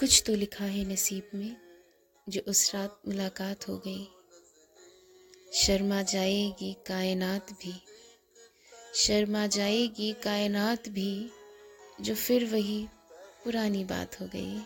कुछ तो लिखा है नसीब में, जो उस रात मुलाकात हो गई। शर्मा जाएगी कायनात भी, शर्मा जाएगी कायनात भी, जो फिर वही पुरानी बात हो गई।